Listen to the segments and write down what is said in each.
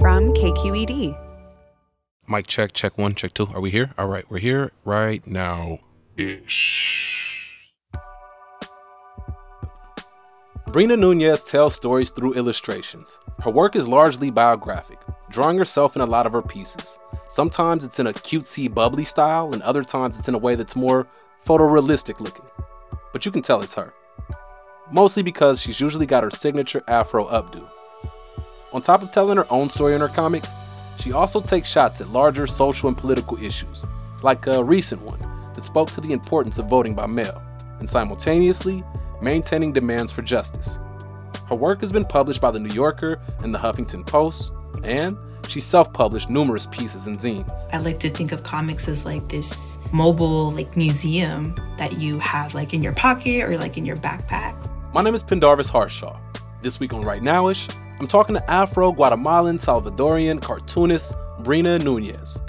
From KQED. Mic check, check one, check two. Are we here? All right, we're here right now ish. Breena Nuñez tells stories through illustrations. Her work is largely biographic, drawing herself in a lot of her pieces. Sometimes it's in a cutesy, bubbly style, and other times it's in a way that's more photorealistic looking. But you can tell it's her. Mostly because she's usually got her signature afro updo. On top of telling her own story in her comics, she also takes shots at larger social and political issues, like a recent one that spoke to the importance of voting by mail and simultaneously maintaining demands for justice. Her work has been published by The New Yorker and The Huffington Post, and she self-published numerous pieces and zines. I like to think of comics as like this mobile like museum that you have like in your pocket or like in your backpack. My name is Pendarvis Harshaw. This week on Right Nowish, I'm talking to Afro Guatemalan Salvadorian cartoonist Breena Nuñez.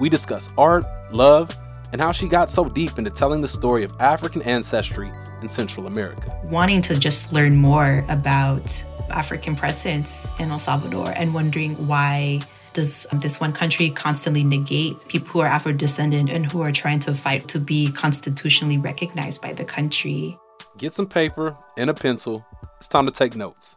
We discuss art, love, and how she got so deep into telling the story of African ancestry in Central America. Wanting to just learn more about African presence in El Salvador and wondering why does this one country constantly negate people who are Afro descendant and who are trying to fight to be constitutionally recognized by the country? Get some paper and a pencil. It's time to take notes.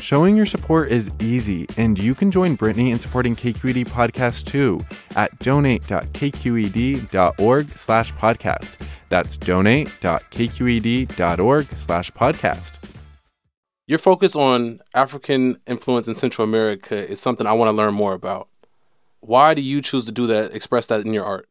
Showing your support is easy, and you can join Brittany in supporting KQED Podcast too at donate.kqed.org slash podcast. That's donate.kqed.org slash podcast. Your focus on African influence in Central America is something I want to learn more about. Why do you choose to do that, express that in your art?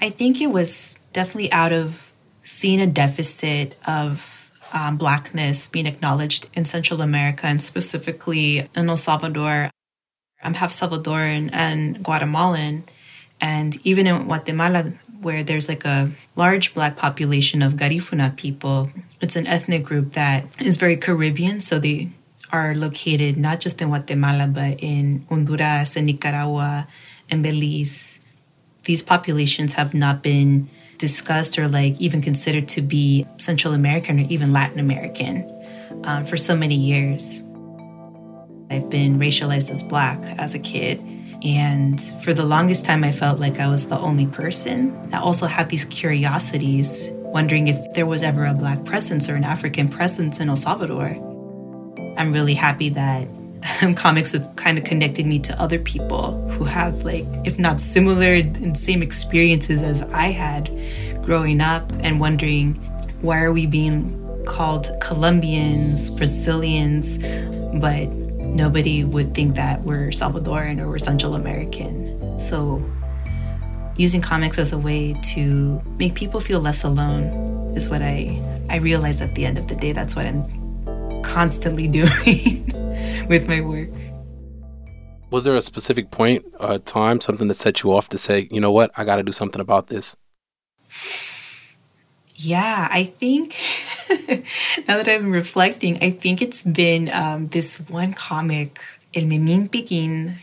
I think it was definitely out of seeing a deficit of um, blackness being acknowledged in Central America and specifically in El Salvador. I'm half Salvadoran and Guatemalan. And even in Guatemala, where there's like a large black population of Garifuna people, it's an ethnic group that is very Caribbean. So they are located not just in Guatemala, but in Honduras and Nicaragua and Belize. These populations have not been discussed or like even considered to be Central American or even Latin American um, for so many years. I've been racialized as black as a kid. And for the longest time, I felt like I was the only person that also had these curiosities, wondering if there was ever a black presence or an African presence in El Salvador. I'm really happy that Um, comics have kind of connected me to other people who have like if not similar and same experiences as i had growing up and wondering why are we being called colombians brazilians but nobody would think that we're Salvadoran or we're Central American. So, using comics as a way to make people feel less alone is what I I realize at the end of the day. That's what I'm constantly doing with my work. Was there a specific point, a time, something that set you off to say, you know what, I got to do something about this? Yeah, I think now that I'm reflecting, I think it's been um, this one comic, El Memín Pinguín,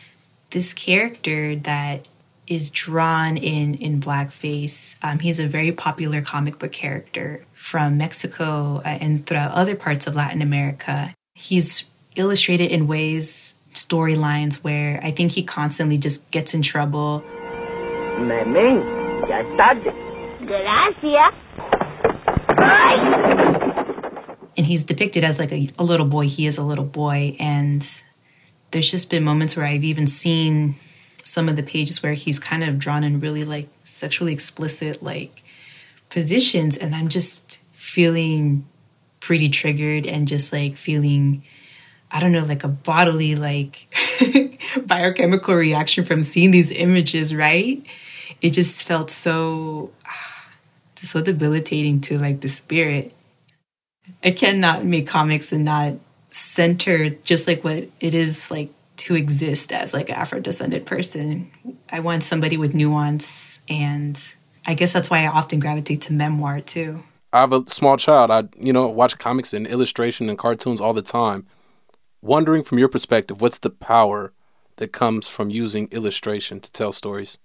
this character that is drawn in in blackface. Um, he's a very popular comic book character from Mexico uh, and throughout other parts of Latin America. He's illustrated in ways, storylines where I think he constantly just gets in trouble. Memín, ya tarde. Gracias. And he's depicted as like a, a little boy. He is a little boy. And there's just been moments where I've even seen some of the pages where he's kind of drawn in really like sexually explicit like positions. And I'm just feeling pretty triggered and just like feeling I don't know, like a bodily, like biochemical reaction from seeing these images, right? It just felt so just so debilitating to like the spirit. I cannot make comics and not center just like what it is like to exist as like an Afro descended person. I want somebody with nuance and I guess that's why I often gravitate to memoir too. I have a small child. I, you know, watch comics and illustration and cartoons all the time. Wondering from your perspective, what's the power that comes from using illustration to tell stories?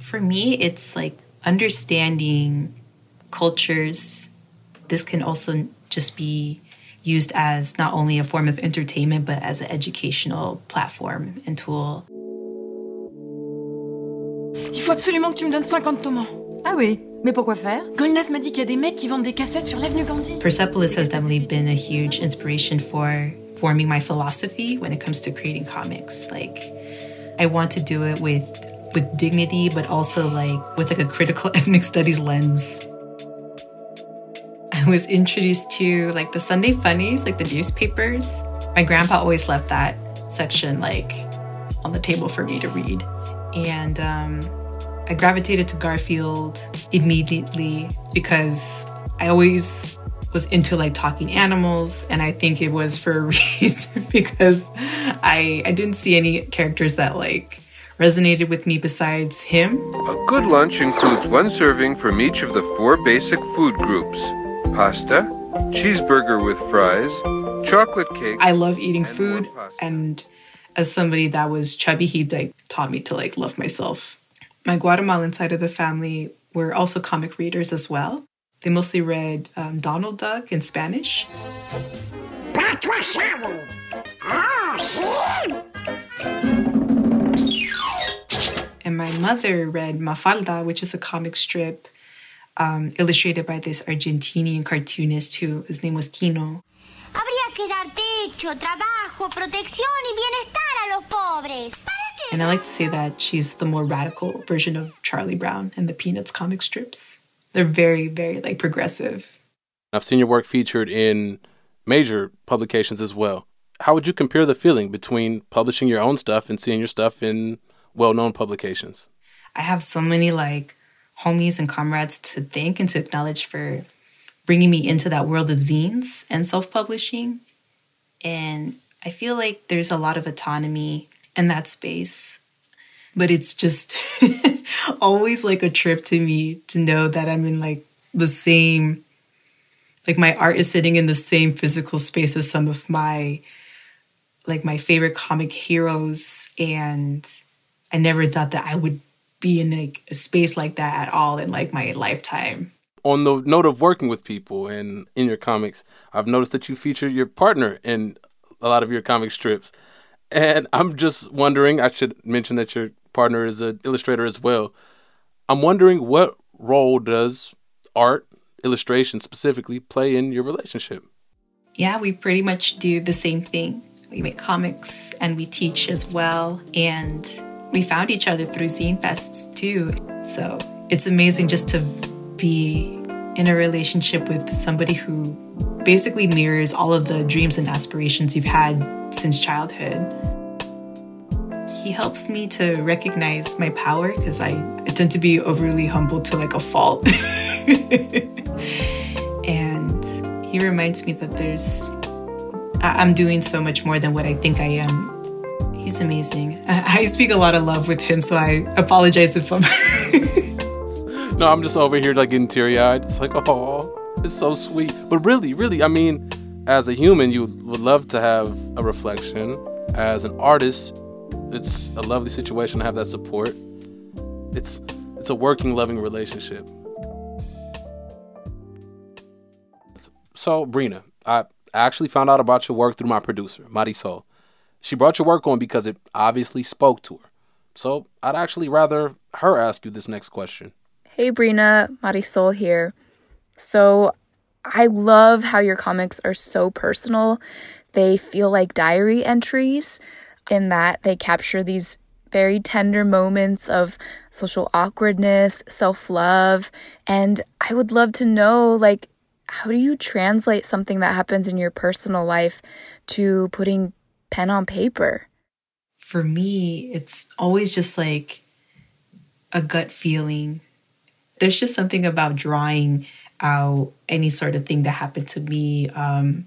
For me, it's like understanding cultures. This can also just be used as not only a form of entertainment, but as an educational platform and tool. Il faut absolument que tu me donnes 50 tomates. Ah oui, mais pourquoi faire Golnaz m'a dit qu'il y a des mecs qui vendent des cassettes sur l'avenue Gandhi. Persepolis has definitely been a huge inspiration for forming my philosophy when it comes to creating comics. Like, I want to do it with with dignity, but also like with like a critical ethnic studies lens. I was introduced to like the Sunday funnies, like the newspapers. My grandpa always left that section like on the table for me to read. And um, I gravitated to Garfield immediately because I always was into like talking animals and I think it was for a reason because I I didn't see any characters that like resonated with me besides him. A good lunch includes one serving from each of the four basic food groups pasta, cheeseburger with fries, chocolate cake. I love eating food, and as somebody that was chubby, he like taught me to like love myself. My Guatemalan side of the family were also comic readers as well. They mostly read um, Donald Duck in Spanish. And my mother read Mafalda, which is a comic strip um, illustrated by this Argentinian cartoonist who his name was Quino. Habría que dar techo, trabajo, protección y bienestar a los pobres. And I like to say that she's the more radical version of Charlie Brown and the Peanuts comic strips. They're very, very like progressive. I've seen your work featured in major publications as well. How would you compare the feeling between publishing your own stuff and seeing your stuff in well-known publications? I have so many like homies and comrades to thank and to acknowledge for bringing me into that world of zines and self-publishing. And I feel like there's a lot of autonomy in that space. But it's just always like a trip to me to know that I'm in like the same like my art is sitting in the same physical space as some of my like my favorite comic heroes and I never thought that I would be in like a space like that at all in like my lifetime. On the note of working with people and in your comics, I've noticed that you feature your partner in a lot of your comic strips. And I'm just wondering, I should mention that your partner is an illustrator as well. I'm wondering what role does art, illustration specifically, play in your relationship? Yeah, we pretty much do the same thing. We make comics and we teach as well. And we found each other through zine fests too. So it's amazing just to be in a relationship with somebody who basically mirrors all of the dreams and aspirations you've had since childhood. He helps me to recognize my power because I, I tend to be overly humble to like a fault. and he reminds me that there's, I, I'm doing so much more than what I think I am. He's amazing. I, I speak a lot of love with him, so I apologize if I'm. no, I'm just over here like getting teary eyed. It's like, oh, it's so sweet. But really, really, I mean, as a human, you would love to have a reflection. As an artist, it's a lovely situation to have that support. It's it's a working, loving relationship. So, Breena, I actually found out about your work through my producer, Marisol. She brought your work on because it obviously spoke to her. So, I'd actually rather her ask you this next question. Hey, Breena, Marisol here. So, I love how your comics are so personal. They feel like diary entries in that they capture these very tender moments of social awkwardness, self love. And I would love to know, like, how do you translate something that happens in your personal life to putting pen on paper? For me, it's always just like a gut feeling. There's just something about drawing out any sort of thing that happened to me um,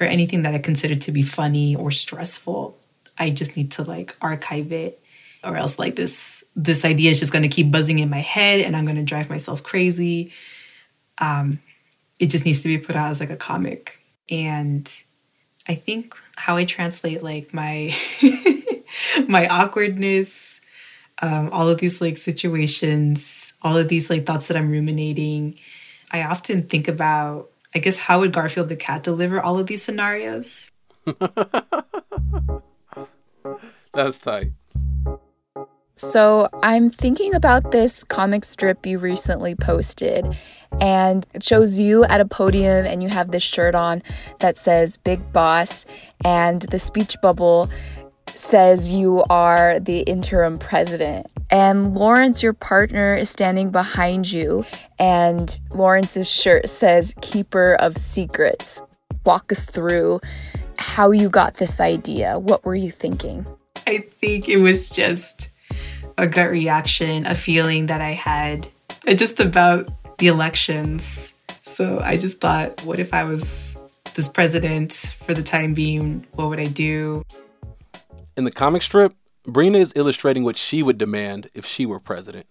or anything that I consider to be funny or stressful. I just need to like archive it or else like this this idea is just going to keep buzzing in my head and I'm going to drive myself crazy. Um, it just needs to be put out as like a comic. And I think how I translate like my my awkwardness, um, all of these like situations, all of these like thoughts that I'm ruminating I often think about, I guess, how would Garfield the cat deliver all of these scenarios? That's tight. So, I'm thinking about this comic strip you recently posted, and it shows you at a podium, and you have this shirt on that says Big Boss, and the speech bubble says you are the interim president. And Lawrence, your partner, is standing behind you, and Lawrence's shirt says Keeper of Secrets. Walk us through how you got this idea. What were you thinking? I think it was just a gut reaction, a feeling that I had just about the elections. So I just thought, what if I was this president for the time being? What would I do? In the comic strip, Breena is illustrating what she would demand if she were president.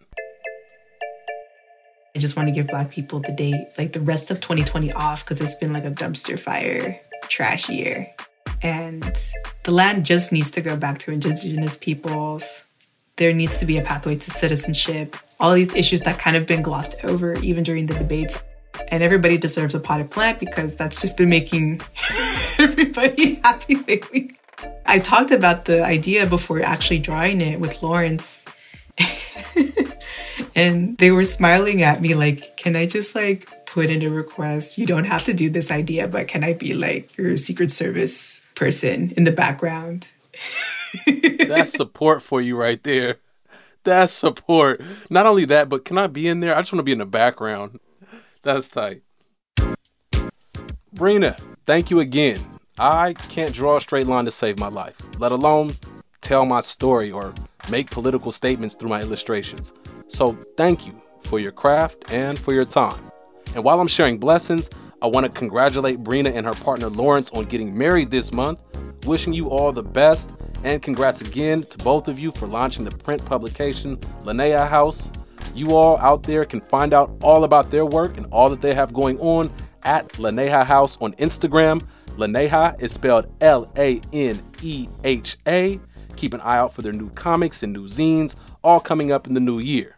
I just want to give Black people the day, like the rest of 2020 off because it's been like a dumpster fire, trash year. And the land just needs to go back to Indigenous peoples. There needs to be a pathway to citizenship. All these issues that kind of been glossed over even during the debates. And everybody deserves a potted plant because that's just been making everybody happy lately. I talked about the idea before actually drawing it with Lawrence. and they were smiling at me like, "Can I just like put in a request? You don't have to do this idea, but can I be like your Secret Service person in the background?" That's support for you right there. That's support. Not only that, but can I be in there? I just want to be in the background. That's tight. Breena, thank you again. I can't draw a straight line to save my life, let alone tell my story or make political statements through my illustrations. So thank you for your craft and for your time. And while I'm sharing blessings, I want to congratulate Breena and her partner Lawrence on getting married this month. Wishing you all the best, and congrats again to both of you for launching the print publication Laneha House. You all out there can find out all about their work and all that they have going on at Laneha House on Instagram. Laneha is spelled L A N E H A. Keep an eye out for their new comics and new zines, all coming up in the new year.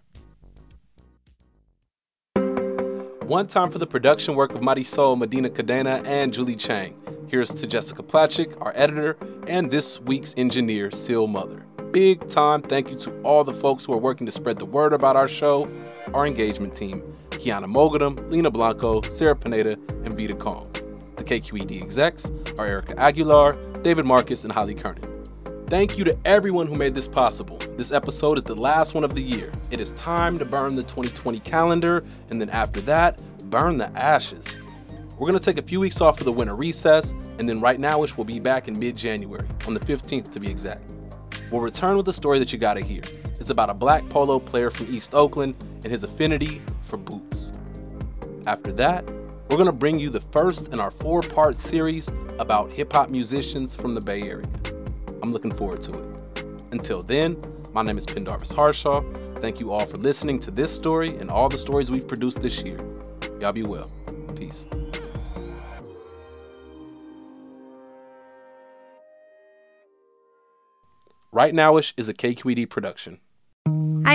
One time for the production work of Marisol Medina Cadena and Julie Chang. Here's to Jessica Placzek, our editor, and this week's engineer, Seal Mother. Big time thank you to all the folks who are working to spread the word about our show, our engagement team, Kiana Mogadam, Lena Blanco, Sarah Pineda, and Vita Kong. The KQED execs are Erica Aguilar, David Marcus, and Holly Kernan. Thank you to everyone who made this possible. This episode is the last one of the year. It is time to burn the 2020 calendar, and then after that, burn the ashes. We're going to take a few weeks off for the winter recess, and then right nowish we'll be back in mid January, on the 15th to be exact. We'll return with a story that you gotta hear. It's about a black polo player from East Oakland and his affinity for boots. After that, we're gonna bring you the first in our four part series about hip hop musicians from the Bay Area. I'm looking forward to it. Until then, my name is Pendarvis Harshaw. Thank you all for listening to this story and all the stories we've produced this year. Y'all be well. Peace. Right Nowish is a KQED production.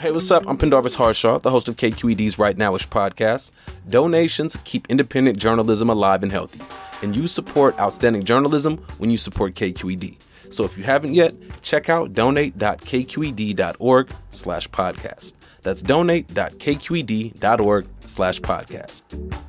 Hey, what's up? I'm Pendarvis Harshaw, the host of KQED's Right Nowish podcast. Donations keep independent journalism alive and healthy, and you support outstanding journalism when you support KQED. So if you haven't yet, check out donate.kqed.org slash podcast. That's donate.kqed.org slash podcast.